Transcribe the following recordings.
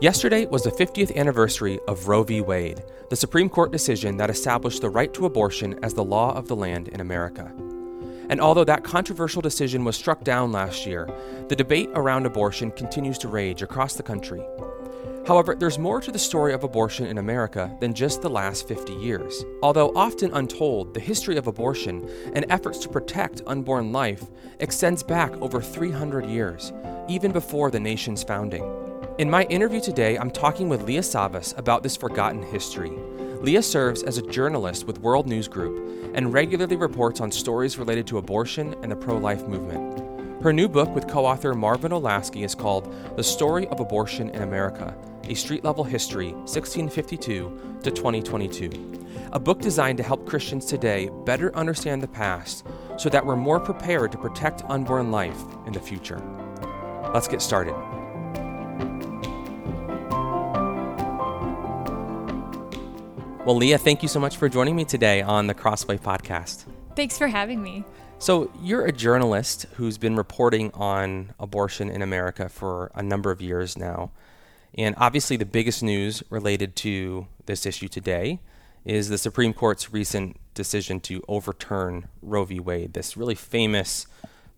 Yesterday was the 50th anniversary of Roe v. Wade, the Supreme Court decision that established the right to abortion as the law of the land in America. And although that controversial decision was struck down last year, the debate around abortion continues to rage across the country. However, there's more to the story of abortion in America than just the last 50 years. Although often untold, the history of abortion and efforts to protect unborn life extends back over 300 years, even before the nation's founding. In my interview today, I'm talking with Leah Savas about this forgotten history. Leah serves as a journalist with World News Group and regularly reports on stories related to abortion and the pro life movement. Her new book with co author Marvin Olasky is called The Story of Abortion in America A Street Level History, 1652 to 2022. A book designed to help Christians today better understand the past so that we're more prepared to protect unborn life in the future. Let's get started. Well, Leah, thank you so much for joining me today on the Crossway podcast. Thanks for having me. So, you're a journalist who's been reporting on abortion in America for a number of years now. And obviously, the biggest news related to this issue today is the Supreme Court's recent decision to overturn Roe v. Wade, this really famous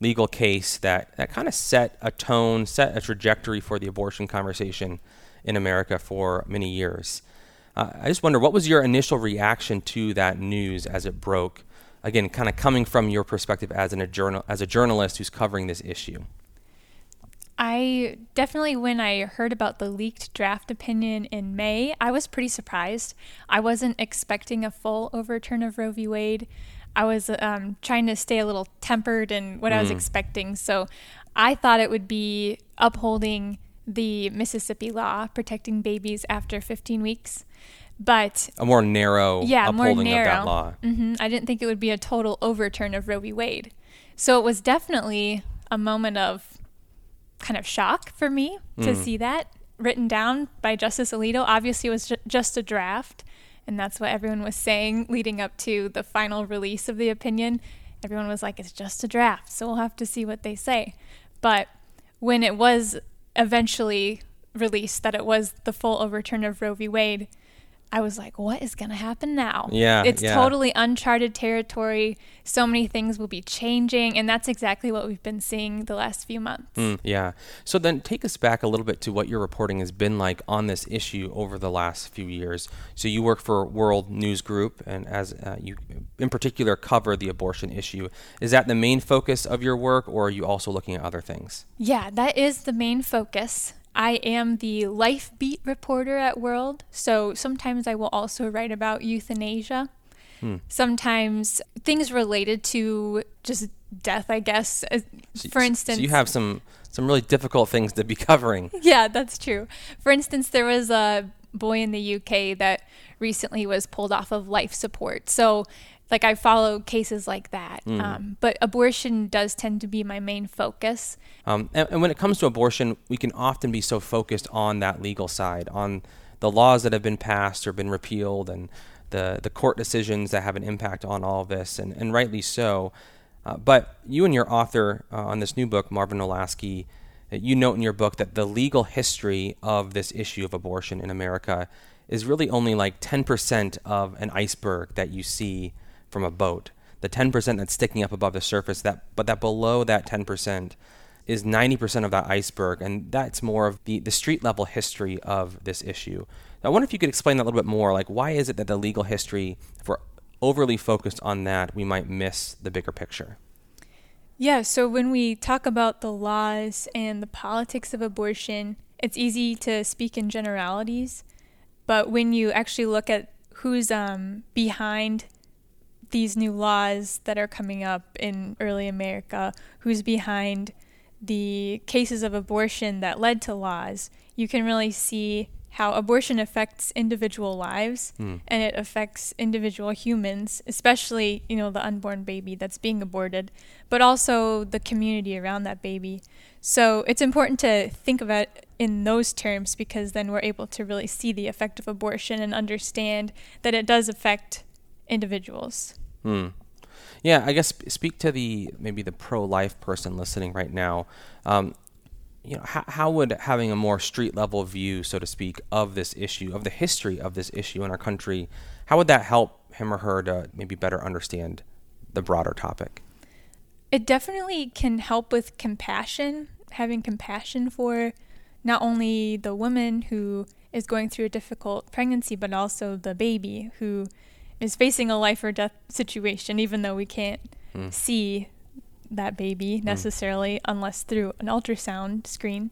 legal case that, that kind of set a tone, set a trajectory for the abortion conversation in America for many years. Uh, I just wonder, what was your initial reaction to that news as it broke? Again, kind of coming from your perspective as, an, a journal, as a journalist who's covering this issue. I definitely, when I heard about the leaked draft opinion in May, I was pretty surprised. I wasn't expecting a full overturn of Roe v. Wade. I was um, trying to stay a little tempered in what mm. I was mm. expecting. So I thought it would be upholding the Mississippi law protecting babies after 15 weeks but a more narrow yeah, upholding more narrow. of that law. Mm-hmm. I didn't think it would be a total overturn of Roe v. Wade. So it was definitely a moment of kind of shock for me mm. to see that written down by Justice Alito. Obviously, it was ju- just a draft, and that's what everyone was saying leading up to the final release of the opinion. Everyone was like, it's just a draft, so we'll have to see what they say. But when it was eventually released that it was the full overturn of Roe v. Wade, I was like, what is going to happen now? Yeah. It's yeah. totally uncharted territory. So many things will be changing. And that's exactly what we've been seeing the last few months. Mm, yeah. So then take us back a little bit to what your reporting has been like on this issue over the last few years. So you work for World News Group, and as uh, you in particular cover the abortion issue. Is that the main focus of your work, or are you also looking at other things? Yeah, that is the main focus. I am the life beat reporter at World, so sometimes I will also write about euthanasia. Hmm. Sometimes things related to just death, I guess. For instance, so you have some some really difficult things to be covering. Yeah, that's true. For instance, there was a boy in the UK that recently was pulled off of life support. So like I follow cases like that. Mm. Um, but abortion does tend to be my main focus. Um, and, and, when it comes to abortion, we can often be so focused on that legal side, on the laws that have been passed or been repealed, and the the court decisions that have an impact on all of this, and, and rightly so. Uh, but you and your author uh, on this new book, Marvin Olasky, uh, you note in your book that the legal history of this issue of abortion in America is really only like 10% of an iceberg that you see from a boat. The 10% that's sticking up above the surface, that but that below that 10% is 90% of that iceberg, and that's more of the, the street level history of this issue. Now, I wonder if you could explain that a little bit more. Like, why is it that the legal history, if we're overly focused on that, we might miss the bigger picture? Yeah, so when we talk about the laws and the politics of abortion, it's easy to speak in generalities. But when you actually look at who's um, behind these new laws that are coming up in early America, who's behind the cases of abortion that led to laws, you can really see how abortion affects individual lives mm. and it affects individual humans, especially, you know, the unborn baby that's being aborted, but also the community around that baby. So it's important to think it in those terms because then we're able to really see the effect of abortion and understand that it does affect individuals. Hmm. Yeah, I guess speak to the maybe the pro-life person listening right now. Um, you know, how, how would having a more street level view, so to speak, of this issue, of the history of this issue in our country, how would that help him or her to maybe better understand the broader topic? It definitely can help with compassion, having compassion for not only the woman who is going through a difficult pregnancy, but also the baby who is facing a life or death situation, even though we can't mm. see that baby hmm. necessarily mm. unless through an ultrasound screen.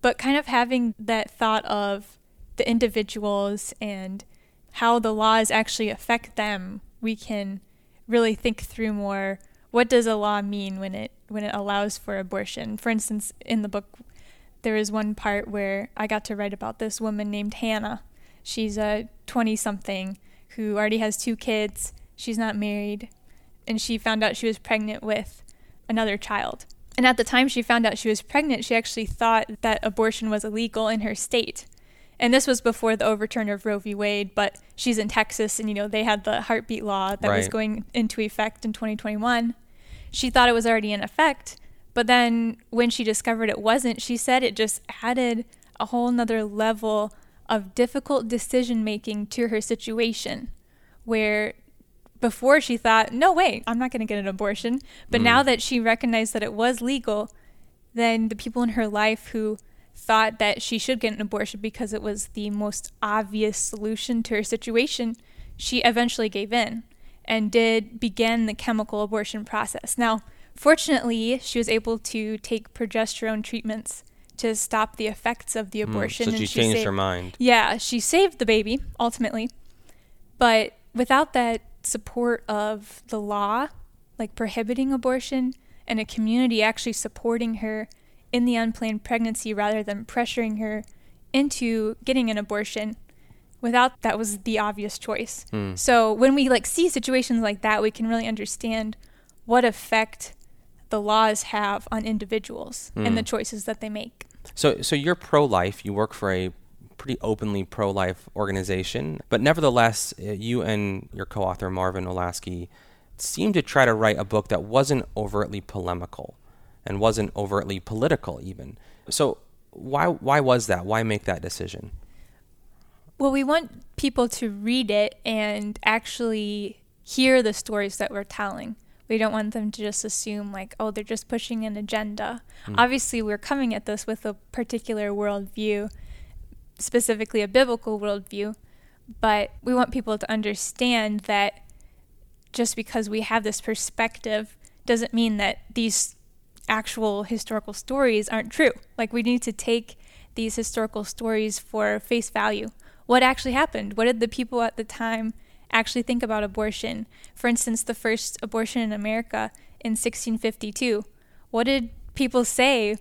But kind of having that thought of the individuals and how the laws actually affect them, we can really think through more what does a law mean when it when it allows for abortion. For instance, in the book there is one part where I got to write about this woman named Hannah. She's a 20 something who already has two kids. She's not married and she found out she was pregnant with another child. And at the time she found out she was pregnant, she actually thought that abortion was illegal in her state. And this was before the overturn of Roe v. Wade, but she's in Texas and, you know, they had the heartbeat law that right. was going into effect in 2021. She thought it was already in effect. But then when she discovered it wasn't, she said it just added a whole nother level of difficult decision making to her situation where before she thought, no way, I'm not going to get an abortion. But mm. now that she recognized that it was legal, then the people in her life who thought that she should get an abortion because it was the most obvious solution to her situation, she eventually gave in and did begin the chemical abortion process. Now, fortunately, she was able to take progesterone treatments to stop the effects of the abortion. Mm, so she, she changed saved, her mind. Yeah, she saved the baby ultimately, but without that support of the law, like prohibiting abortion, and a community actually supporting her in the unplanned pregnancy rather than pressuring her into getting an abortion without that was the obvious choice. Mm. So when we like see situations like that, we can really understand what effect the laws have on individuals mm. and the hmm. choices that they make. So so you're pro-life, you work for a pretty openly pro-life organization, but nevertheless, uh, you and your co-author Marvin Olasky seemed to try to write a book that wasn't overtly polemical and wasn't overtly political even. So why why was that? Why make that decision? Well, we want people to read it and actually hear the stories that we're telling. We don't want them to just assume, like, oh, they're just pushing an agenda. Mm. Obviously, we're coming at this with a particular worldview, specifically a biblical worldview, but we want people to understand that just because we have this perspective doesn't mean that these actual historical stories aren't true. Like, we need to take these historical stories for face value what actually happened. What did the people at the time actually think about abortion? For instance, the first abortion in America in 1652. What did people say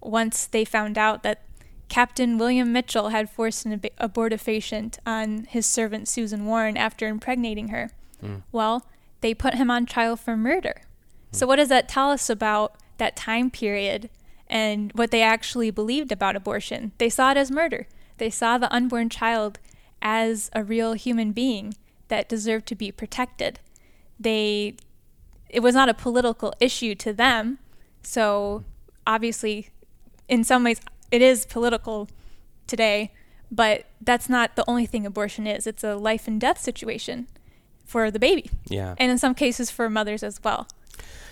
once they found out that Captain William Mitchell had forced an ab- abortifacient on his servant Susan Warren after impregnating her? Mm. Well, they put him on trial for murder. Mm. So, what does that tell us about that time period and what they actually believed about abortion? They saw it as murder. They saw the unborn child as a real human being that deserved to be protected. They it was not a political issue to them. So obviously in some ways it is political today, but that's not the only thing abortion is. It's a life and death situation for the baby. Yeah. And in some cases for mothers as well.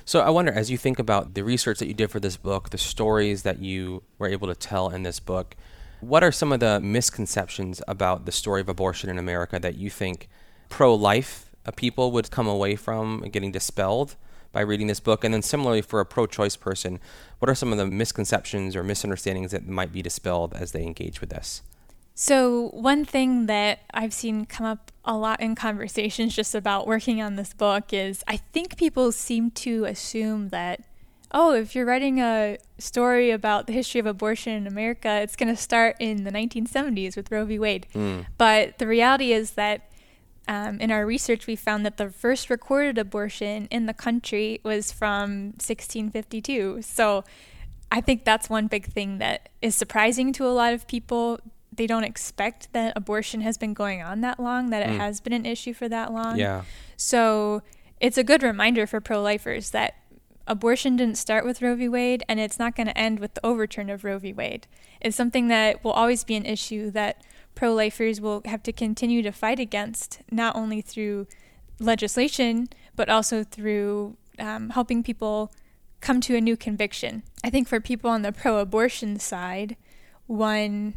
So I wonder, as you think about the research that you did for this book, the stories that you were able to tell in this book, what are some of the misconceptions about the story of abortion in America that you think pro life people would come away from getting dispelled by reading this book? And then, similarly, for a pro choice person, what are some of the misconceptions or misunderstandings that might be dispelled as they engage with this? So, one thing that I've seen come up a lot in conversations just about working on this book is I think people seem to assume that oh, if you're writing a story about the history of abortion in America, it's going to start in the 1970s with Roe v. Wade. Mm. But the reality is that um, in our research, we found that the first recorded abortion in the country was from 1652. So I think that's one big thing that is surprising to a lot of people. They don't expect that abortion has been going on that long, that it mm. has been an issue for that long. Yeah. So it's a good reminder for pro lifers that abortion didn't start with Roe v. Wade, and it's not going to end with the overturn of Roe v. Wade. It's something that will always be an issue that pro lifers will have to continue to fight against, not only through legislation, but also through um, helping people come to a new conviction. I think for people on the pro abortion side, one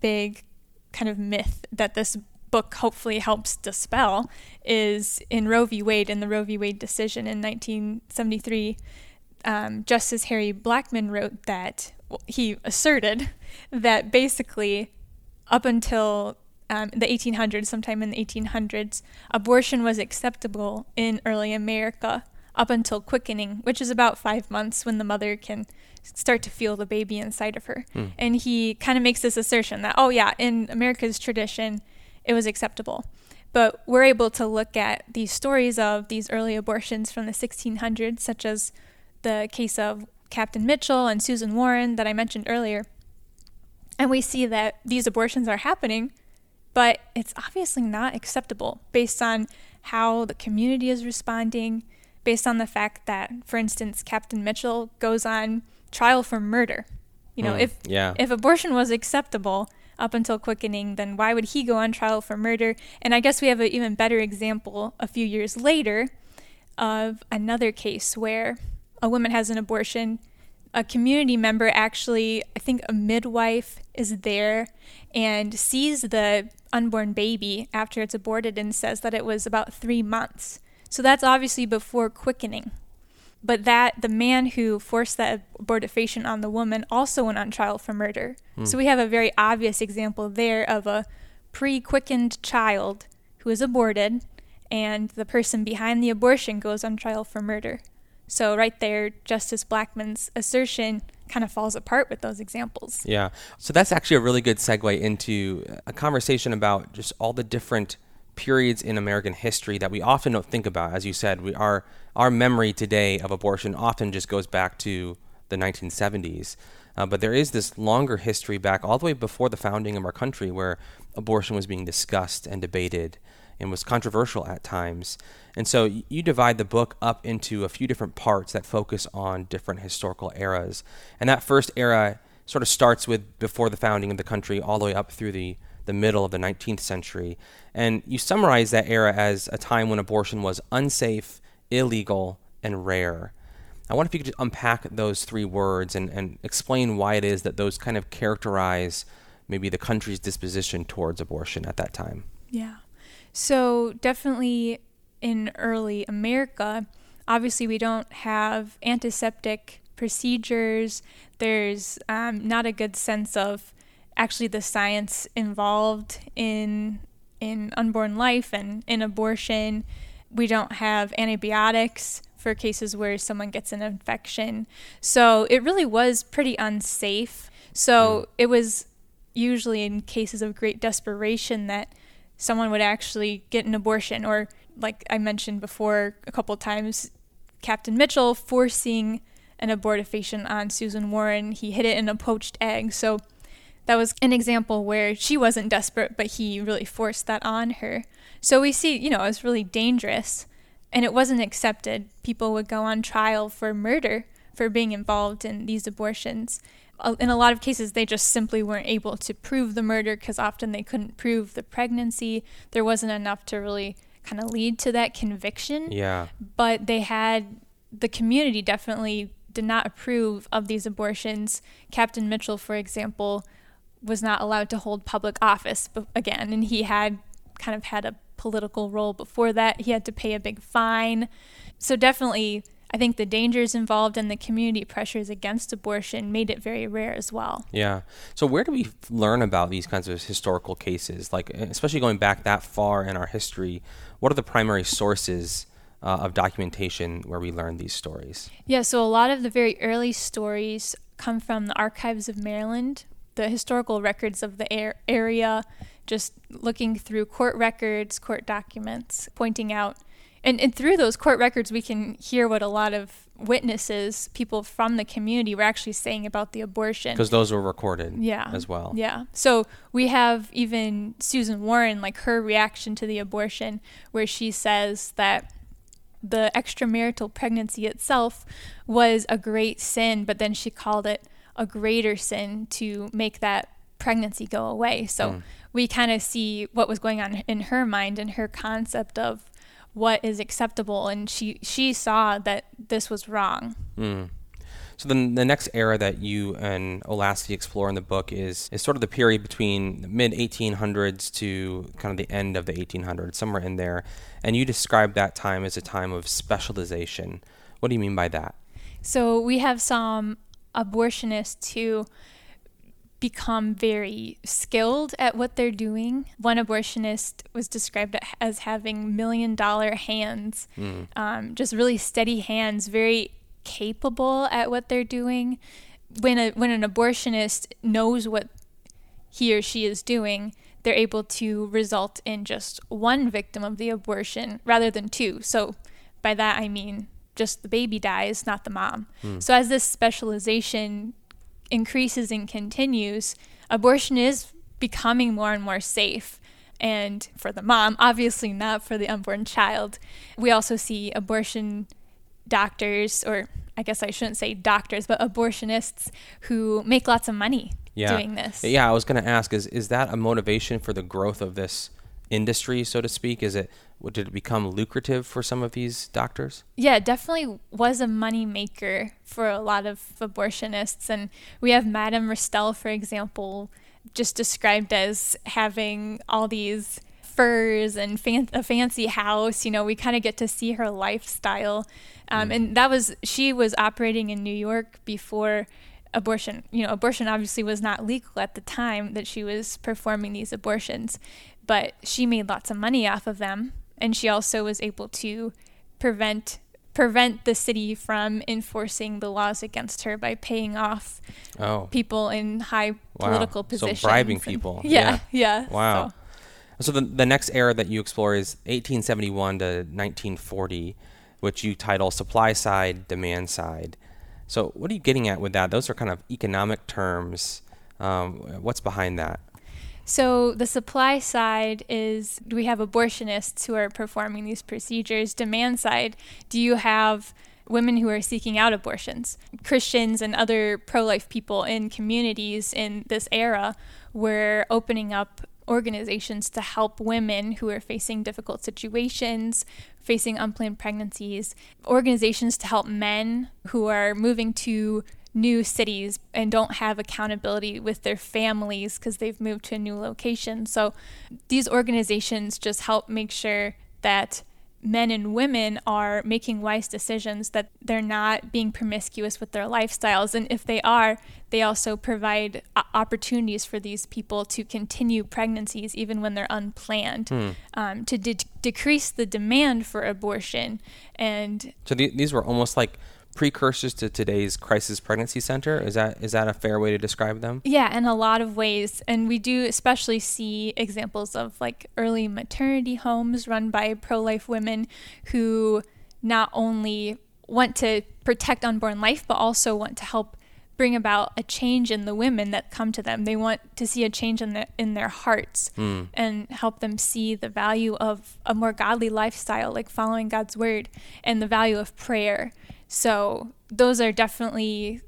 big kind of myth that this book hopefully helps dispel is in Roe v. Wade, in the Roe v. Wade decision in 1973. Um, Justice Harry Blackmun wrote that well, he asserted that basically up until um, the 1800s, sometime in the 1800s, abortion was acceptable in early America up until quickening, which is about five months when the mother can start to feel the baby inside of her. Hmm. And he kind of makes this assertion that, oh, yeah, in America's tradition, it was acceptable. But we're able to look at these stories of these early abortions from the 1600s, such as the case of Captain Mitchell and Susan Warren that I mentioned earlier. And we see that these abortions are happening, but it's obviously not acceptable based on how the community is responding, based on the fact that, for instance, Captain Mitchell goes on trial for murder. You know, mm, if yeah. if abortion was acceptable up until quickening, then why would he go on trial for murder? And I guess we have an even better example a few years later of another case where a woman has an abortion. A community member actually, I think a midwife is there and sees the unborn baby after it's aborted and says that it was about three months. So that's obviously before quickening. But that the man who forced that abortifacient on the woman also went on trial for murder. Hmm. So we have a very obvious example there of a pre quickened child who is aborted, and the person behind the abortion goes on trial for murder. So, right there, Justice Blackmun's assertion kind of falls apart with those examples. Yeah. So, that's actually a really good segue into a conversation about just all the different periods in American history that we often don't think about. As you said, we, our our memory today of abortion often just goes back to the 1970s. Uh, but there is this longer history back all the way before the founding of our country where abortion was being discussed and debated and was controversial at times. And so you divide the book up into a few different parts that focus on different historical eras. And that first era sort of starts with before the founding of the country all the way up through the the middle of the 19th century. And you summarize that era as a time when abortion was unsafe, illegal, and rare. I wonder if you could unpack those three words and, and explain why it is that those kind of characterize maybe the country's disposition towards abortion at that time. Yeah. So, definitely in early America, obviously, we don't have antiseptic procedures. There's um, not a good sense of actually the science involved in in unborn life and in abortion. We don't have antibiotics for cases where someone gets an infection. So it really was pretty unsafe. So mm. it was usually in cases of great desperation that someone would actually get an abortion or like I mentioned before a couple times Captain Mitchell forcing an abortifacient on Susan Warren. He hid it in a poached egg. So that was an example where she wasn't desperate, but he really forced that on her. So we see, you know, it was really dangerous and it wasn't accepted. People would go on trial for murder for being involved in these abortions. In a lot of cases, they just simply weren't able to prove the murder because often they couldn't prove the pregnancy. There wasn't enough to really kind of lead to that conviction. Yeah. But they had, the community definitely did not approve of these abortions. Captain Mitchell, for example, was not allowed to hold public office again, and he had kind of had a political role before that. He had to pay a big fine. So, definitely, I think the dangers involved and the community pressures against abortion made it very rare as well. Yeah. So, where do we learn about these kinds of historical cases? Like, especially going back that far in our history, what are the primary sources? Uh, of documentation where we learn these stories? Yeah, so a lot of the very early stories come from the archives of Maryland, the historical records of the air, area, just looking through court records, court documents, pointing out. And, and through those court records, we can hear what a lot of witnesses, people from the community, were actually saying about the abortion. Because those were recorded yeah. as well. Yeah. So we have even Susan Warren, like her reaction to the abortion, where she says that the extramarital pregnancy itself was a great sin, but then she called it a greater sin to make that pregnancy go away. So mm. we kind of see what was going on in her mind and her concept of what is acceptable and she she saw that this was wrong. Mm. So then the next era that you and Olasky explore in the book is is sort of the period between the mid 1800s to kind of the end of the 1800s, somewhere in there. And you describe that time as a time of specialization. What do you mean by that? So we have some abortionists who become very skilled at what they're doing. One abortionist was described as having million dollar hands, mm. um, just really steady hands, very capable at what they're doing. When a when an abortionist knows what he or she is doing, they're able to result in just one victim of the abortion rather than two. So by that I mean just the baby dies, not the mom. Mm. So as this specialization increases and continues, abortion is becoming more and more safe. And for the mom, obviously not for the unborn child. We also see abortion doctors, or I guess I shouldn't say doctors, but abortionists who make lots of money yeah. doing this. Yeah, I was going to ask is is that a motivation for the growth of this industry, so to speak? Is it did it become lucrative for some of these doctors? Yeah, it definitely was a money maker for a lot of abortionists, and we have Madame Restell, for example, just described as having all these furs and fan- a fancy house. You know, we kind of get to see her lifestyle. Um, mm. And that was, she was operating in New York before abortion. You know, abortion obviously was not legal at the time that she was performing these abortions, but she made lots of money off of them. And she also was able to prevent prevent the city from enforcing the laws against her by paying off oh. people in high wow. political positions. So bribing and, people. Yeah, yeah. yeah wow. So. So the, the next era that you explore is 1871 to 1940, which you title supply side, demand side. So what are you getting at with that? Those are kind of economic terms. Um, what's behind that? So the supply side is do we have abortionists who are performing these procedures? Demand side, do you have women who are seeking out abortions? Christians and other pro life people in communities in this era were opening up organizations to help women who are facing difficult situations, facing unplanned pregnancies, organizations to help men who are moving to new cities and don't have accountability with their families because they've moved to a new location. So these organizations just help make sure that men and women are making wise decisions, that they're not being promiscuous with their lifestyles. And if they are, they also provide opportunities for these people to continue pregnancies even when they're unplanned, hmm. um, to de- decrease the demand for abortion. And so the- these were almost like precursors to today's crisis pregnancy center. Is that is that a fair way to describe them? Yeah in a lot of ways. And we do especially see examples of like early maternity homes run by pro-life women who not only want to protect unborn life but also want to help bring about a change in the women that come to them they want to see a change in their in their hearts mm. and help them see the value of a more godly lifestyle like following God's word and the value of prayer so those are definitely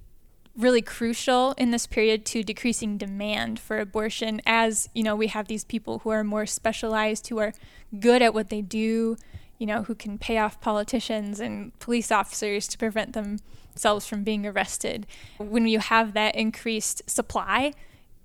really crucial in this period to decreasing demand for abortion as you know we have these people who are more specialized who are good at what they do you know who can pay off politicians and police officers to prevent themselves from being arrested when you have that increased supply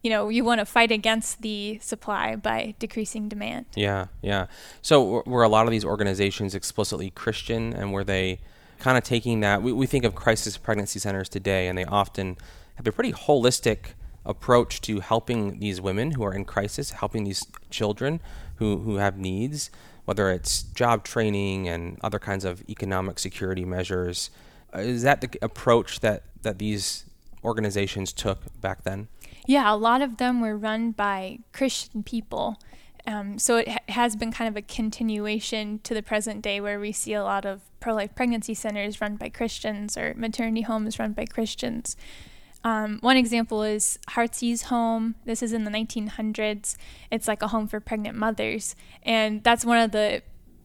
you know you want to fight against the supply by decreasing demand yeah yeah so were a lot of these organizations explicitly christian and were they kind of taking that. We, we think of crisis pregnancy centers today, and they often have a pretty holistic approach to helping these women who are in crisis, helping these children who, who have needs, whether it's job training and other kinds of economic security measures. Is that the approach that, that these organizations took back then? Yeah, a lot of them were run by Christian people. Um, so it ha- has been kind of a continuation to the present day where we see a lot of pro life pregnancy centers run by Christians or maternity homes run by Christians. Um, one example is Heartsease Home. This is in the 1900s. It's like a home for pregnant mothers. And that's one of the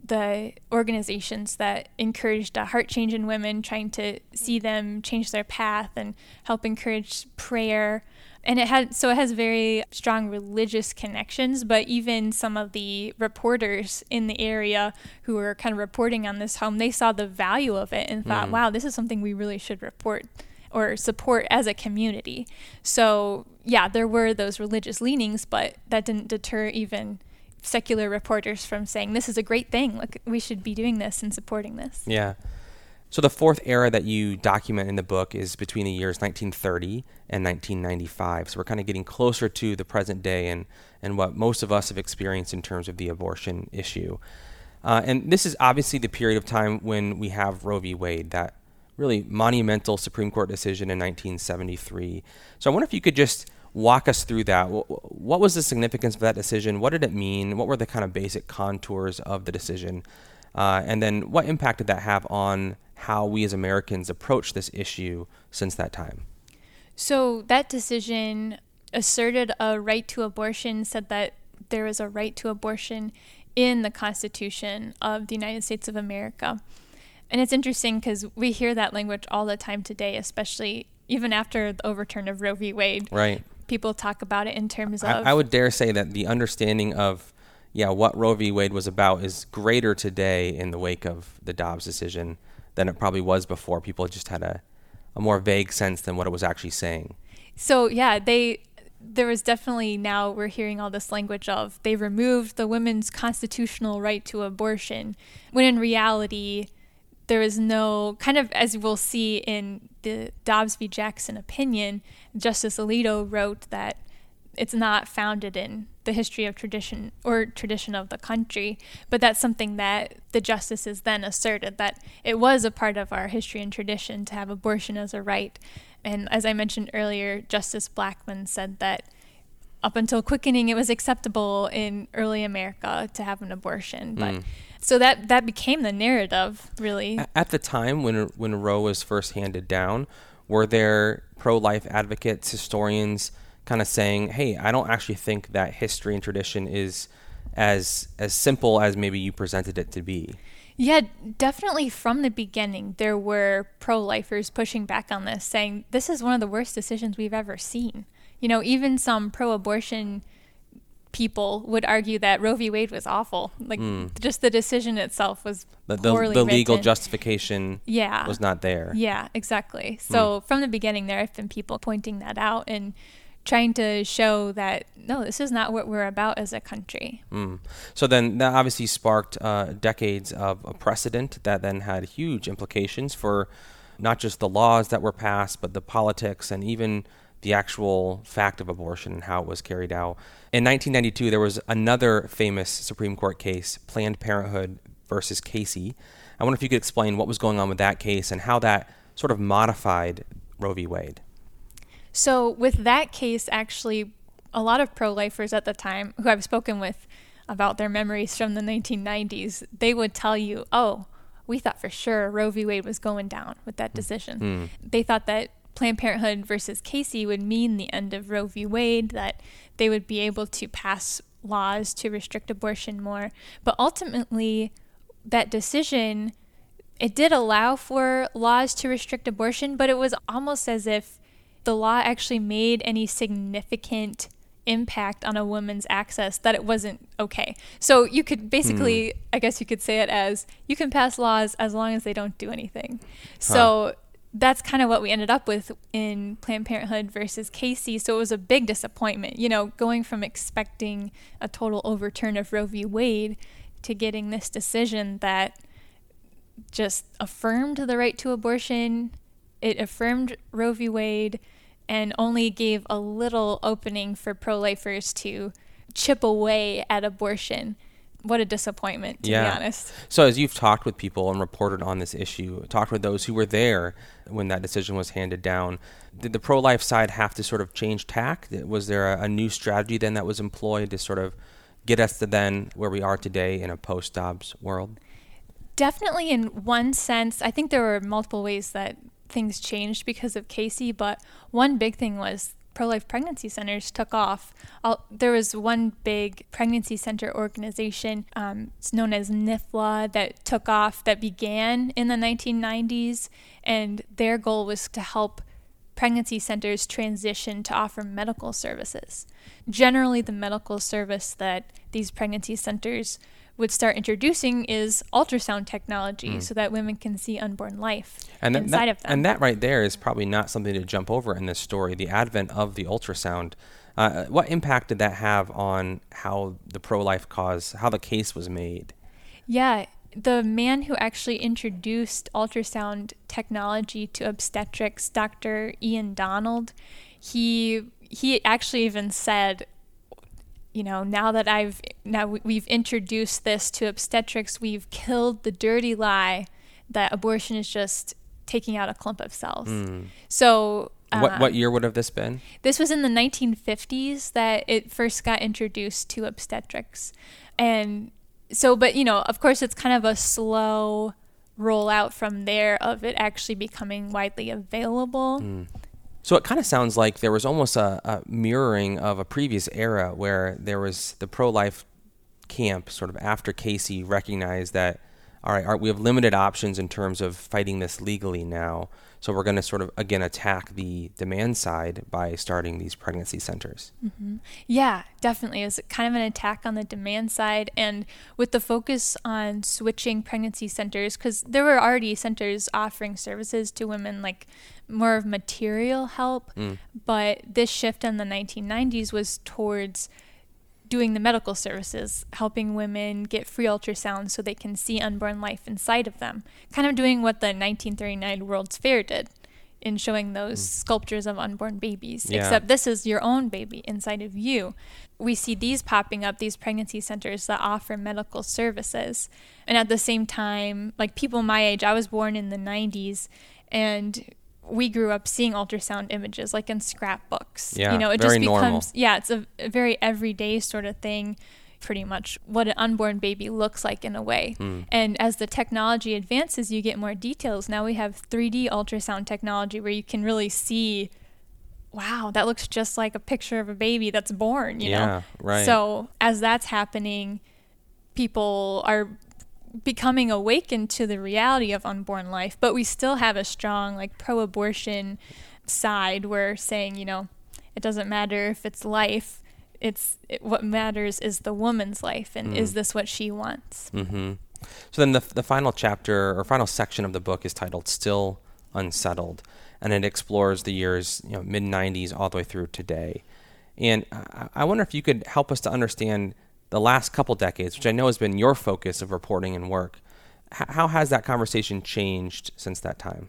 the organizations that encouraged a heart change in women, trying to see them change their path and help encourage prayer. And it had so it has very strong religious connections, but even some of the reporters in the area who were kind of reporting on this home, they saw the value of it and thought, mm. wow, this is something we really should report or support as a community. So, yeah, there were those religious leanings, but that didn't deter even secular reporters from saying this is a great thing. Look, we should be doing this and supporting this. Yeah. So the fourth era that you document in the book is between the years 1930 and 1995. So we're kind of getting closer to the present day and and what most of us have experienced in terms of the abortion issue. Uh, and this is obviously the period of time when we have Roe v. Wade, that really monumental Supreme Court decision in 1973. So I wonder if you could just walk us through that. What was the significance of that decision? What did it mean? What were the kind of basic contours of the decision? Uh, and then what impact did that have on how we as Americans approach this issue since that time? So that decision asserted a right to abortion, said that there is a right to abortion in the Constitution of the United States of America. And it's interesting because we hear that language all the time today, especially even after the overturn of Roe v. Wade. Right people talk about it in terms of. I, I would dare say that the understanding of, yeah, what Roe v. Wade was about is greater today in the wake of the Dobbs decision than it probably was before. People just had a, a more vague sense than what it was actually saying. So yeah, they there was definitely now we're hearing all this language of they removed the women's constitutional right to abortion when in reality there is no kind of as we'll see in the Dobbs v. Jackson opinion, Justice Alito wrote that it's not founded in the history of tradition or tradition of the country, but that's something that the justices then asserted that it was a part of our history and tradition to have abortion as a right. And as I mentioned earlier, Justice Blackmun said that up until quickening, it was acceptable in early America to have an abortion, but. Mm so that that became the narrative, really. At the time when when Roe was first handed down, were there pro-life advocates, historians, kind of saying, "Hey, I don't actually think that history and tradition is as as simple as maybe you presented it to be." Yeah, definitely from the beginning, there were pro lifers pushing back on this, saying this is one of the worst decisions we've ever seen. You know, even some pro abortion people would argue that Roe v. Wade was awful. Like mm. just the decision itself was the, the, poorly the legal justification yeah. was not there. Yeah, exactly. So mm. from the beginning, there have been people pointing that out and trying to show that no, this is not what we're about as a country. Mm. So then that obviously sparked uh, decades of a precedent that then had huge implications for not just the laws that were passed, but the politics and even the actual fact of abortion and how it was carried out. In 1992, there was another famous Supreme Court case, Planned Parenthood versus Casey. I wonder if you could explain what was going on with that case and how that sort of modified Roe v. Wade. So, with that case, actually, a lot of pro lifers at the time who I've spoken with about their memories from the 1990s, they would tell you, oh, we thought for sure Roe v. Wade was going down with that hmm. decision. Mm. They thought that Planned Parenthood versus Casey would mean the end of Roe v. Wade, that they would be able to pass laws to restrict abortion more. But ultimately, that decision it did allow for laws to restrict abortion, but it was almost as if the law actually made any significant impact on a woman's access that it wasn't okay. So you could basically, hmm. I guess you could say it as you can pass laws as long as they don't do anything. So that's kind of what we ended up with in Planned Parenthood versus Casey. So it was a big disappointment, you know, going from expecting a total overturn of Roe v. Wade to getting this decision that just affirmed the right to abortion. It affirmed Roe v. Wade and only gave a little opening for pro lifers to chip away at abortion what a disappointment to yeah. be honest. So as you've talked with people and reported on this issue talked with those who were there when that decision was handed down did the pro-life side have to sort of change tack? Was there a, a new strategy then that was employed to sort of get us to then where we are today in a post-dobbs world? Definitely in one sense i think there were multiple ways that things changed because of casey but one big thing was pro life pregnancy centers took off. All, there was one big pregnancy center organization, um, it's known as NIFLA, that took off, that began in the 1990s, and their goal was to help pregnancy centers transition to offer medical services. Generally, the medical service that these pregnancy centers would start introducing is ultrasound technology mm. so that women can see unborn life and that, inside that, of them. And that right there is probably not something to jump over in this story. The advent of the ultrasound. Uh, what impact did that have on how the pro life cause, how the case was made? Yeah, the man who actually introduced ultrasound technology to obstetrics, Dr. Ian Donald, he he actually even said you know, now that I've now we've introduced this to obstetrics, we've killed the dirty lie that abortion is just taking out a clump of cells. Mm. So uh, what what year would have this been? This was in the 1950s that it first got introduced to obstetrics, and so but you know, of course, it's kind of a slow rollout from there of it actually becoming widely available. Mm. So it kind of sounds like there was almost a, a, mirroring of a previous era where there was the pro life camp, sort of after Casey recognized that, all right, we have limited options in terms of fighting this legally now. So we're going to sort of again attack the demand side by starting these pregnancy centers. Mm-hmm. Yeah, definitely. It was kind of an attack on the demand side, and with the focus on switching pregnancy centers, because there were already centers offering services to women like more of material help, mm. but this shift in the 1990s was towards doing the medical services, helping women get free ultrasounds so they can see unborn life inside of them. Kind of doing what the 1939 World's Fair did in showing those mm. sculptures of unborn babies, yeah. except this is your own baby inside of you. We see these popping up, these pregnancy centers that offer medical services. And at the same time, like people my age, I was born in the 90s, and we grew up seeing ultrasound images like in scrapbooks. Yeah, you know, it just becomes normal. yeah, it's a, a, very everyday sort of thing, pretty much what an unborn baby looks like in a way. Mm. And as the technology advances, you get more details. Now we have 3D ultrasound technology where you can really see wow, that looks just like a picture of a baby that's born, you yeah, know. right. So, as that's happening, people are becoming awakened to the reality of unborn life, but we still have a strong like pro-abortion side where saying, you know, it doesn't matter if it's life, it's it, what matters is the woman's life and mm. is this what she wants. Mm-hmm. So then the the final chapter or final section of the book is titled "Still Unsettled," and it explores the years you know mid '90s all the way through today. And I, I wonder if you could help us to understand the last couple decades, which I know has been your focus of reporting and work. H- how has that conversation changed since that time?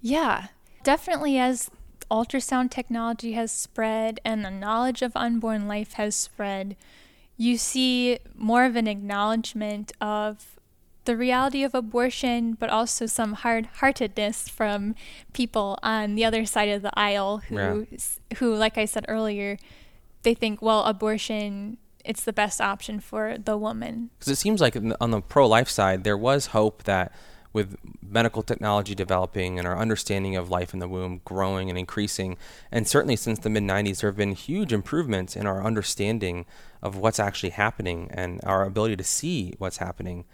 Yeah, definitely as ultrasound technology has spread and the knowledge of unborn life has spread, you see more of an acknowledgement of the reality of abortion, but also some hard heartedness from people on the other side of the aisle who, yeah. who, like I said earlier, they think, well, abortion it's the best option for the woman. Because it seems like on the pro life side, there was hope that with medical technology developing and our understanding of life in the womb growing and increasing, and certainly since the mid 90s, there have been huge improvements in our understanding of what's actually happening and our ability to see what's happening.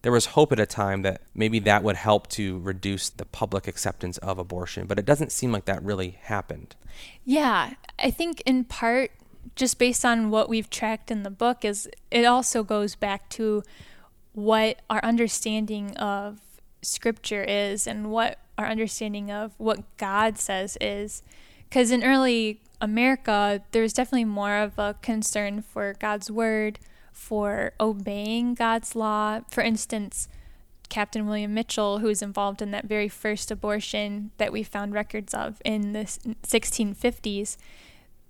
There was hope at a time that maybe that would help to reduce the public acceptance of abortion, but it doesn't seem like that really happened. Yeah, I think in part just based on what we've tracked in the book is it also goes back to what our understanding of scripture is and what our understanding of what God says is. Because in early America there's definitely more of a concern for God's word for obeying God's law. For instance Captain William Mitchell who was involved in that very first abortion that we found records of in the 1650s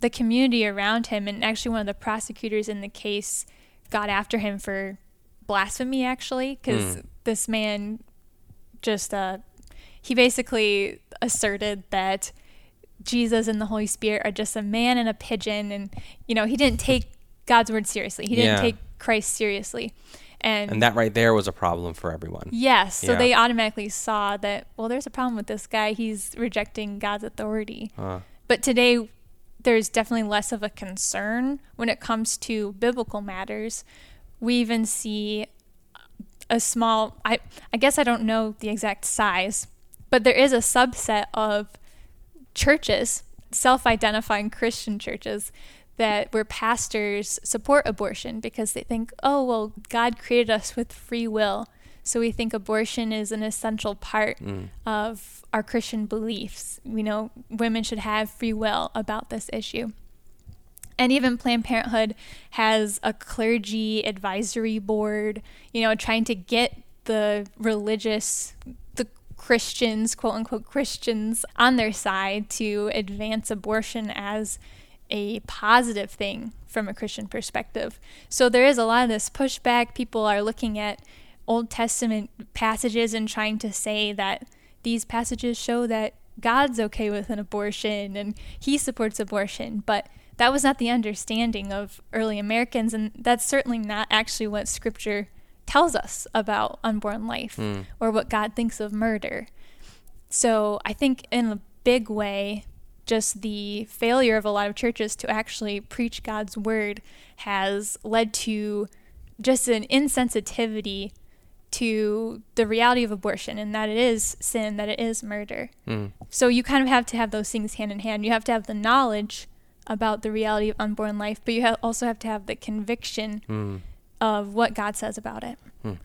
the community around him, and actually one of the prosecutors in the case got after him for blasphemy, actually, because mm. this man just uh, he basically asserted that Jesus and the Holy Spirit are just a man and a pigeon, and you know he didn't take God's word seriously. He didn't yeah. take Christ seriously. And, and that right there was a problem for everyone. Yes. So yeah. they automatically saw that, well, there's a problem with this guy. He's rejecting God's authority. Uh. But today, there's definitely less of a concern when it comes to biblical matters. We even see a small I I guess I don't know the exact size, but there is a subset of churches, self-identifying Christian churches that where pastors support abortion because they think, "Oh, well, God created us with free will." So we think abortion is an essential part mm. of our Christian beliefs. We know women should have free will about this issue. And even Planned Parenthood has a clergy advisory board, you know, trying to get the religious, the Christians, quote unquote Christians, on their side to advance abortion as a positive thing from a Christian perspective. So there is a lot of this pushback. People are looking at Old Testament passages and trying to say that these passages show that God's okay with an abortion and he supports abortion. But that was not the understanding of early Americans, and that's certainly not actually what scripture tells us about unborn life mm. or what God thinks of murder. So I think, in a big way, just the failure of a lot of churches to actually preach God's word has led to just an insensitivity to the reality of abortion and that it is sin, that it is murder. Mm. So you kind of have to have those things hand in hand. You have to have the knowledge about the reality of unborn life, but you ha- also have to have the conviction mm. of what God says about it. Mm.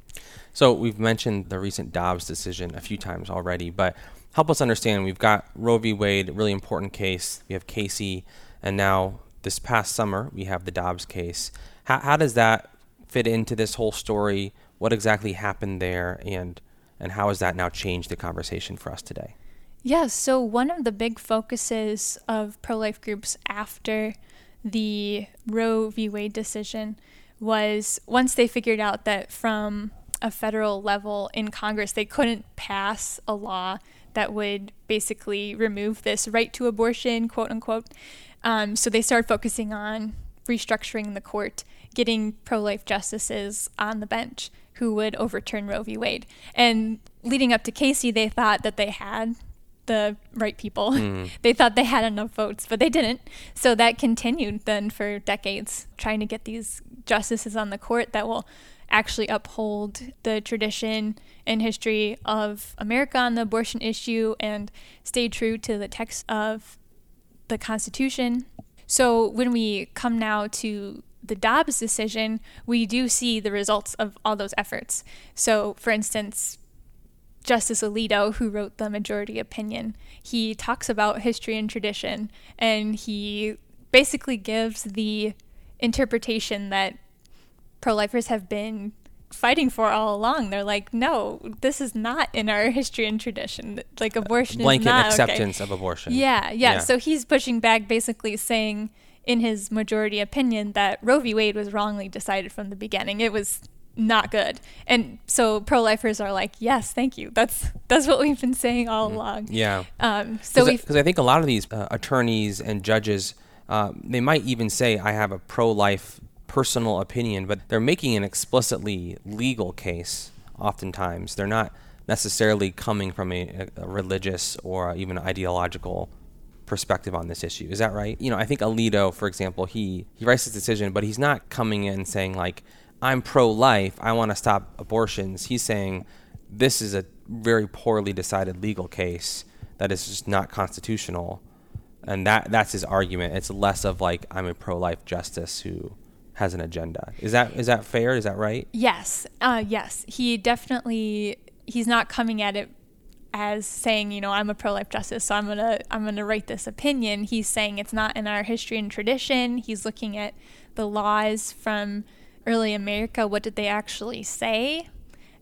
So we've mentioned the recent Dobbs decision a few times already, but help us understand. We've got Roe v. Wade, really important case. We have Casey, and now this past summer we have the Dobbs case. How, how does that fit into this whole story? What exactly happened there and and how has that now changed the conversation for us today? Yeah, so one of the big focuses of pro life groups after the Roe v. Wade decision was once they figured out that from a federal level in Congress, they couldn't pass a law that would basically remove this right to abortion, quote unquote. Um, so they started focusing on restructuring the court, getting pro life justices on the bench who would overturn Roe v. Wade. And leading up to Casey, they thought that they had the right people. Mm. they thought they had enough votes, but they didn't. So that continued then for decades, trying to get these justices on the court that will actually uphold the tradition and history of America on the abortion issue and stay true to the text of the Constitution. So when we come now to the Dobbs decision, we do see the results of all those efforts. So, for instance, Justice Alito, who wrote the majority opinion, he talks about history and tradition, and he basically gives the interpretation that pro lifers have been fighting for all along. They're like, no, this is not in our history and tradition. Like abortion Blanket is not acceptance okay. of abortion. Yeah, yeah, yeah. So he's pushing back, basically saying in his majority opinion that Roe v. Wade was wrongly decided from the beginning. It was not good. And so pro-lifers are like, yes, thank you. That's that's what we've been saying all mm-hmm. along. Yeah. Um, so because I, I, think a lot of these uh, attorneys and judges, uh, they might even say, I have a pro-life personal opinion, but they're making an explicitly legal case. Oftentimes, they're not necessarily coming from a, a religious or even ideological perspective on this issue. Is that right? You know, I think Alito, for example, he he writes his decision, but he's not coming in saying like, "I'm pro-life. I want to stop abortions." He's saying this is a very poorly decided legal case that is just not constitutional, and that that's his argument. It's less of like I'm a pro-life justice who has an agenda. Is that is that fair? Is that right? Yes. Uh, yes. He definitely he's not coming at it as saying, you know, I'm a pro-life justice, so I'm gonna I'm gonna write this opinion. He's saying it's not in our history and tradition. He's looking at the laws from early America. What did they actually say?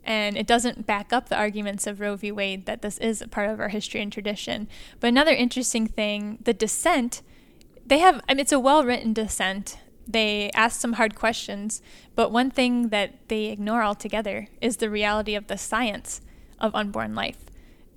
And it doesn't back up the arguments of Roe v. Wade that this is a part of our history and tradition. But another interesting thing, the dissent, they have I mean, it's a well-written dissent. They ask some hard questions, but one thing that they ignore altogether is the reality of the science of unborn life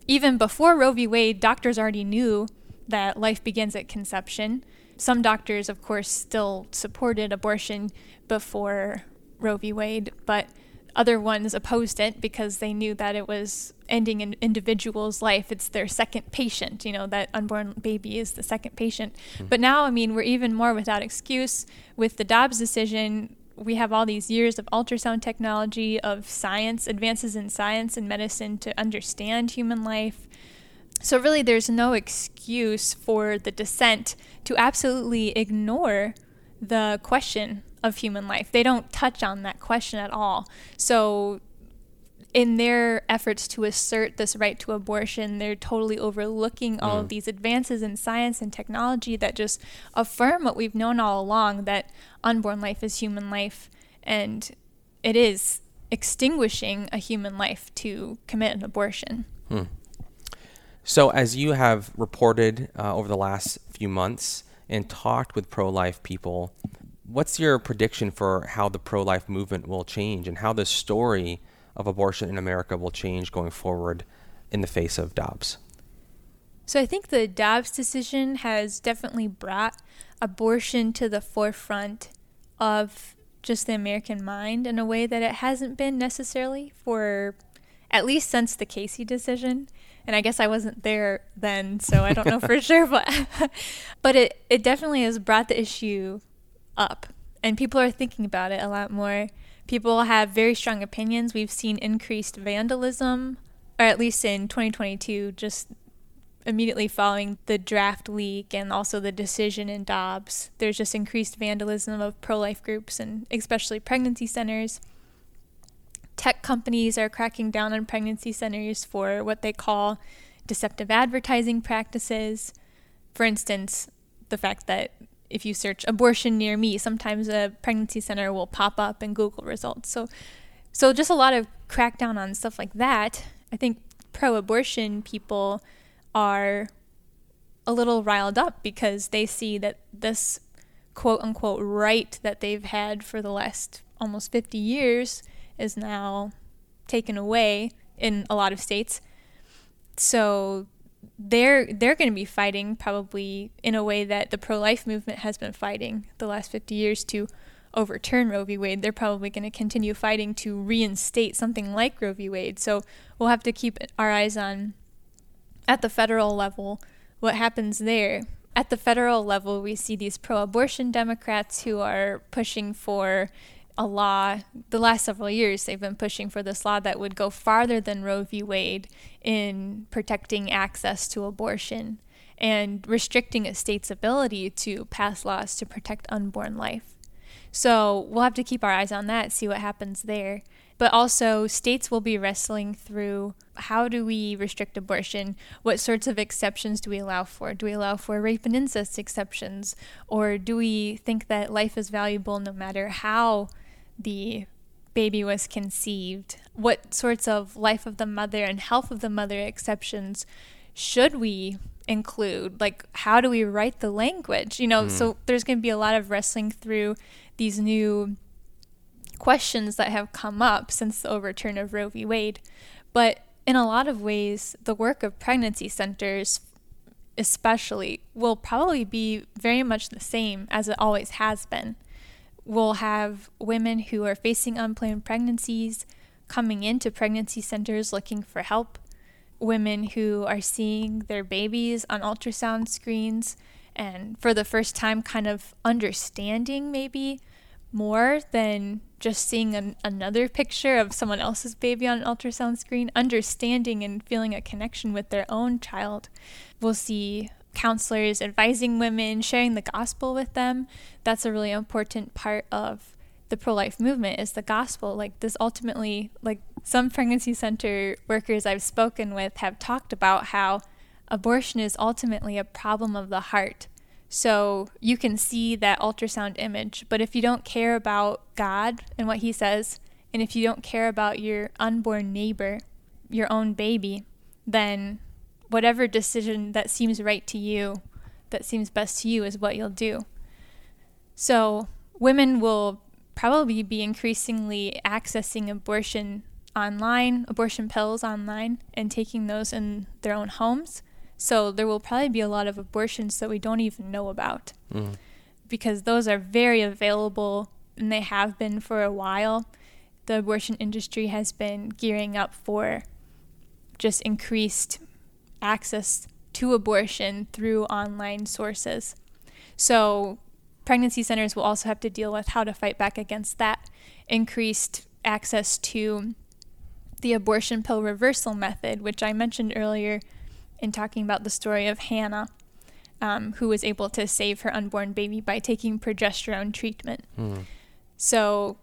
even before Roe v. Wade, doctors already knew that life begins at conception. Some doctors, of course, still supported abortion before Roe v. Wade, but other ones opposed it because they knew that it was ending an individual's life. It's their second patient. You know, that unborn baby is the second patient. Mm-hmm. But now, I mean, we're even more without excuse with the Dobbs decision. We have all these years of ultrasound technology, of science, advances in science and medicine to understand human life. So, really, there's no excuse for the dissent to absolutely ignore the question of human life. They don't touch on that question at all. So, in their efforts to assert this right to abortion, they're totally overlooking all mm. of these advances in science and technology that just affirm what we've known all along that unborn life is human life and it is extinguishing a human life to commit an abortion. Hmm. So, as you have reported uh, over the last few months and talked with pro life people, what's your prediction for how the pro life movement will change and how the story of abortion in America will change going forward in the face of Dobbs? So I think the Dobbs decision has definitely brought abortion to the forefront of just the American mind in a way that it hasn't been necessarily for at least since the Casey decision. And I guess I wasn't there then, so I don't know for sure, but but it, it definitely has brought the issue up. And people are thinking about it a lot more people have very strong opinions. We've seen increased vandalism, or at least in 2022, just immediately following the draft leak and also the decision in Dobbs. There's just increased vandalism of pro life groups and especially pregnancy centers. Tech companies are cracking down on pregnancy centers for what they call deceptive advertising practices. For instance, the fact that if you search abortion near me, sometimes a pregnancy center will pop up in Google results. So, so just a lot of crackdown on stuff like that. I think pro-abortion people are a little riled up because they see that this quote unquote right that they've had for the last almost 50 years is now taken away in a lot of states. So they're they're going to be fighting probably in a way that the pro-life movement has been fighting the last 50 years to overturn Roe v. Wade. They're probably going to continue fighting to reinstate something like Roe v. Wade. So we'll have to keep our eyes on at the federal level what happens there. At the federal level, we see these pro-abortion Democrats who are pushing for a law, the last several years, they've been pushing for this law that would go farther than Roe v. Wade in protecting access to abortion and restricting a state's ability to pass laws to protect unborn life. So we'll have to keep our eyes on that, see what happens there. But also, states will be wrestling through how do we restrict abortion? What sorts of exceptions do we allow for? Do we allow for rape and incest exceptions? Or do we think that life is valuable no matter how the baby was conceived? What sorts of life of the mother and health of the mother exceptions should we include? Like, how do we write the language? You know, mm. so there's going to be a lot of wrestling through these new questions that have come up since the overturn of Roe v. Wade. But in a lot of ways, the work of pregnancy centers, especially, will probably be very much the same as it always has been we'll have women who are facing unplanned pregnancies coming into pregnancy centers looking for help, women who are seeing their babies on ultrasound screens and for the first time kind of understanding maybe more than just seeing an, another picture of someone else's baby on an ultrasound screen, understanding and feeling a connection with their own child. We'll see counselors advising women, sharing the gospel with them. That's a really important part of the pro-life movement is the gospel like this ultimately like some pregnancy center workers I've spoken with have talked about how abortion is ultimately a problem of the heart. So you can see that ultrasound image, but if you don't care about God and what he says, and if you don't care about your unborn neighbor, your own baby, then whatever decision that seems right to you, that seems best to you, is what you'll do. So, women will probably be increasingly accessing abortion online, abortion pills online, and taking those in their own homes. So, there will probably be a lot of abortions that we don't even know about mm. because those are very available and they have been for a while. The abortion industry has been gearing up for just increased access to abortion through online sources. So, pregnancy centers will also have to deal with how to fight back against that increased access to the abortion pill reversal method, which I mentioned earlier in talking about the story of Hannah, um, who was able to save her unborn baby by taking progesterone treatment. Hmm. So,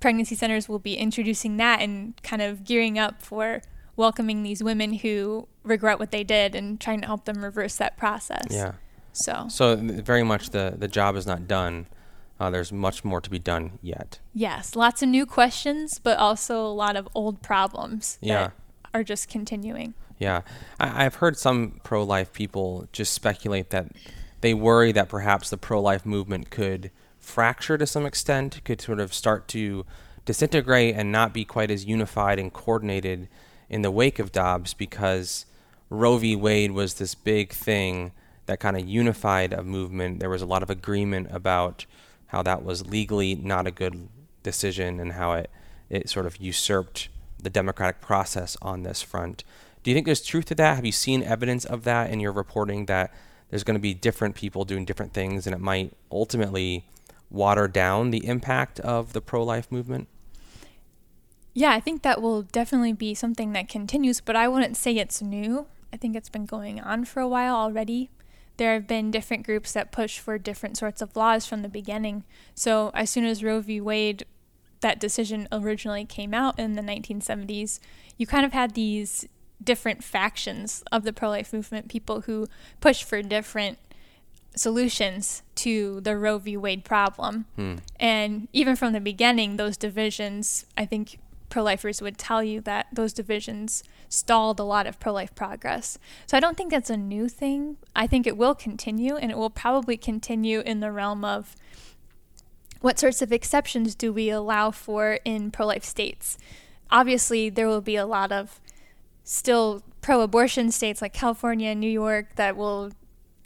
pregnancy centers will be introducing that and kind of gearing up for welcoming these women who regret what they did and trying to help them reverse that process. Yeah. So, So very much the the job is not done. Uh, there's much more to be done yet. yes, lots of new questions, but also a lot of old problems Yeah. that are just continuing. Yeah, I, I've heard some pro-life people just speculate that they worry that perhaps the pro-life movement could fracture to some extent, could sort of start to disintegrate and not be quite as unified and coordinated in the wake of Dobbs because Roe v. Wade was this big thing that kind of unified a movement. There was a lot of agreement about how that was legally not a good decision and how it, it sort of usurped the democratic process on this front. Do you think there's truth to that? Have you seen evidence of that in your reporting that there's going to be different people doing different things and it might ultimately water down the impact of the pro life movement? Yeah, I think that will definitely be something that continues, but I wouldn't say it's new. I think it's been going on for a while already. There have been different groups that push for different sorts of laws from the beginning. So, as soon as Roe v. Wade, that decision originally came out in the 1970s, you kind of had these different factions of the pro life movement, people who push for different solutions to the Roe v. Wade problem. Hmm. And even from the beginning, those divisions, I think pro lifers would tell you that those divisions stalled a lot of pro life progress. So I don't think that's a new thing. I think it will continue, and it will probably continue in the realm of what sorts of exceptions do we allow for in pro life states. Obviously, there will be a lot of still pro abortion states like California and New York that will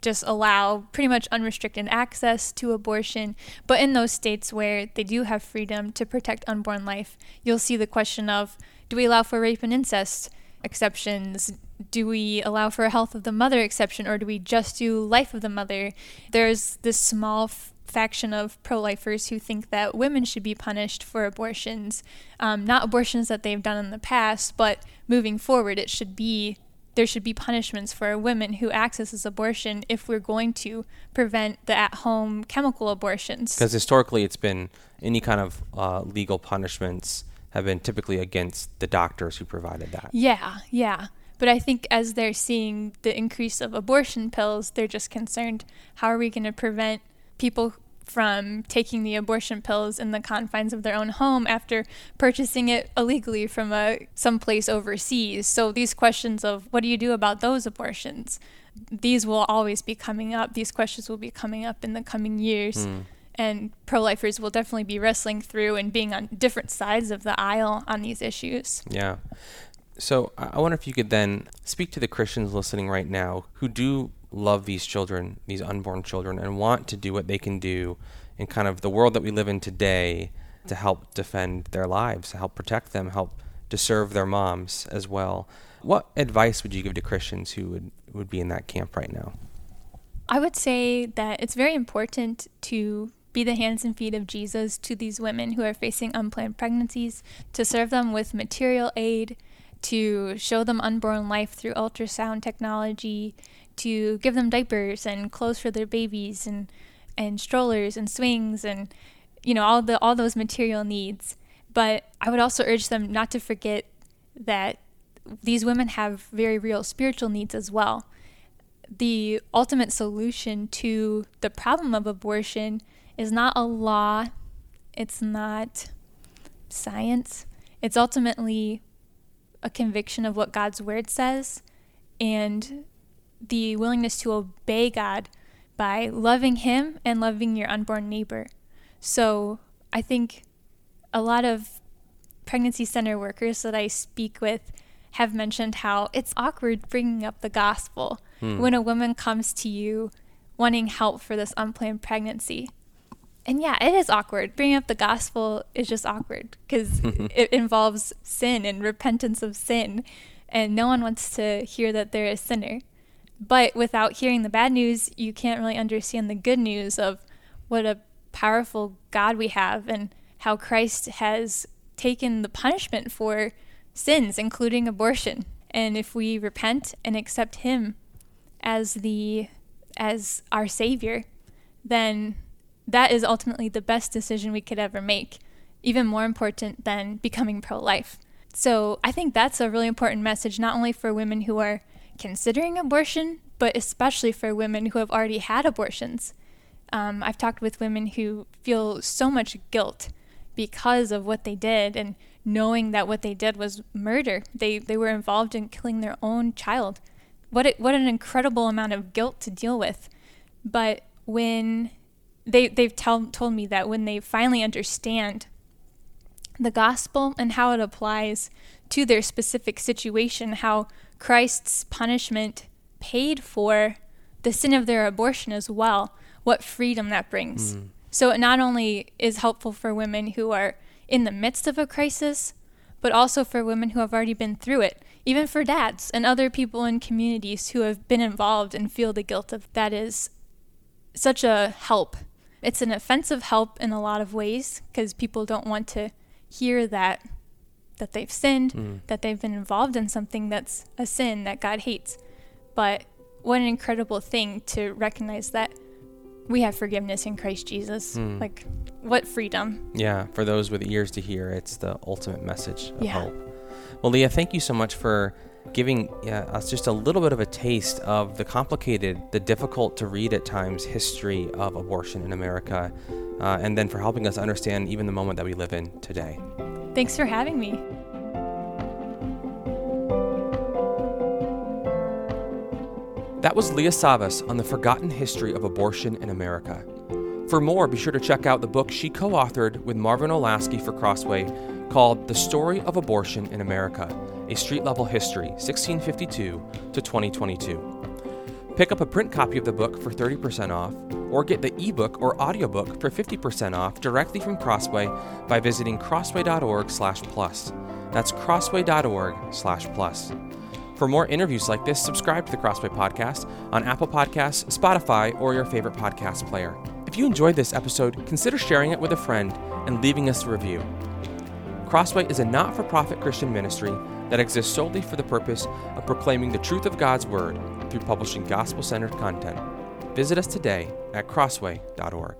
just allow pretty much unrestricted access to abortion. But in those states where they do have freedom to protect unborn life, you'll see the question of do we allow for rape and incest exceptions? Do we allow for a health of the mother exception, or do we just do life of the mother? There's this small f- faction of pro lifers who think that women should be punished for abortions, um, not abortions that they've done in the past, but moving forward, it should be there should be punishments for women who accesses abortion if we're going to prevent the at-home chemical abortions. Because historically, it's been any kind of uh, legal punishments have been typically against the doctors who provided that. Yeah, yeah. But I think as they're seeing the increase of abortion pills, they're just concerned how are we going to prevent people from taking the abortion pills in the confines of their own home after purchasing it illegally from a someplace overseas. So these questions of what do you do about those abortions? These will always be coming up. These questions will be coming up in the coming years. Hmm. And pro lifers will definitely be wrestling through and being on different sides of the aisle on these issues. Yeah. So I I wonder if you could then speak to the Christians listening right now who do love these children, these unborn children, and want to do what they can do in kind of the world that we live in today to help defend their lives, to help protect them, help to serve their moms as well. What advice would you give to Christians who would, would be in that camp right now? I would say that it's very important to be the hands and feet of Jesus to these women who are facing unplanned pregnancies, to serve them with material aid, to show them unborn life through ultrasound technology, to give them diapers and clothes for their babies and and strollers and swings and you know all the all those material needs. But I would also urge them not to forget that these women have very real spiritual needs as well. The ultimate solution to the problem of abortion is not a law, it's not science, it's ultimately a conviction of what God's word says and the willingness to obey God by loving Him and loving your unborn neighbor. So I think a lot of pregnancy center workers that I speak with have mentioned how it's awkward bringing up the gospel Hmm. when a woman comes to you wanting help for this unplanned pregnancy. And yeah, it is awkward. Bringing up the gospel is just awkward because it involves sin and repentance of sin. and no one wants to hear that they're a sinner. But without hearing the bad news, you can't really understand the good news of what a powerful God we have and how Christ has taken the punishment for sins, including abortion. And if we repent and accept Him as the as our Savior, then that is ultimately the best decision we could ever make, even more important than becoming pro life. So I think that's a really important message, not only for women who are considering abortion, but especially for women who have already had abortions. Um, I've talked with women who feel so much guilt because of what they did and knowing that what they did was murder. They, they were involved in killing their own child. What, it, what an incredible amount of guilt to deal with. But when they, they've tell, told me that when they finally understand the gospel and how it applies to their specific situation, how Christ's punishment paid for the sin of their abortion as well, what freedom that brings. Mm. So it not only is helpful for women who are in the midst of a crisis, but also for women who have already been through it, even for dads and other people in communities who have been involved and feel the guilt of that is such a help. It's an offensive help in a lot of ways because people don't want to hear that that they've sinned, mm. that they've been involved in something that's a sin that God hates. But what an incredible thing to recognize that we have forgiveness in Christ Jesus. Mm. Like what freedom. Yeah, for those with ears to hear, it's the ultimate message of yeah. hope. Well, Leah, thank you so much for giving uh, us just a little bit of a taste of the complicated, the difficult to read at times history of abortion in America, uh, and then for helping us understand even the moment that we live in today. Thanks for having me. That was Leah Savas on the forgotten history of abortion in America. For more, be sure to check out the book she co authored with Marvin Olasky for Crossway called The Story of Abortion in America A Street Level History, 1652 to 2022. Pick up a print copy of the book for 30% off, or get the ebook or audiobook for 50% off directly from Crossway by visiting crossway.org/plus. That's crossway.org/plus. For more interviews like this, subscribe to the Crossway podcast on Apple Podcasts, Spotify, or your favorite podcast player. If you enjoyed this episode, consider sharing it with a friend and leaving us a review. Crossway is a not for profit Christian ministry that exists solely for the purpose of proclaiming the truth of God's Word through publishing gospel centered content. Visit us today at crossway.org.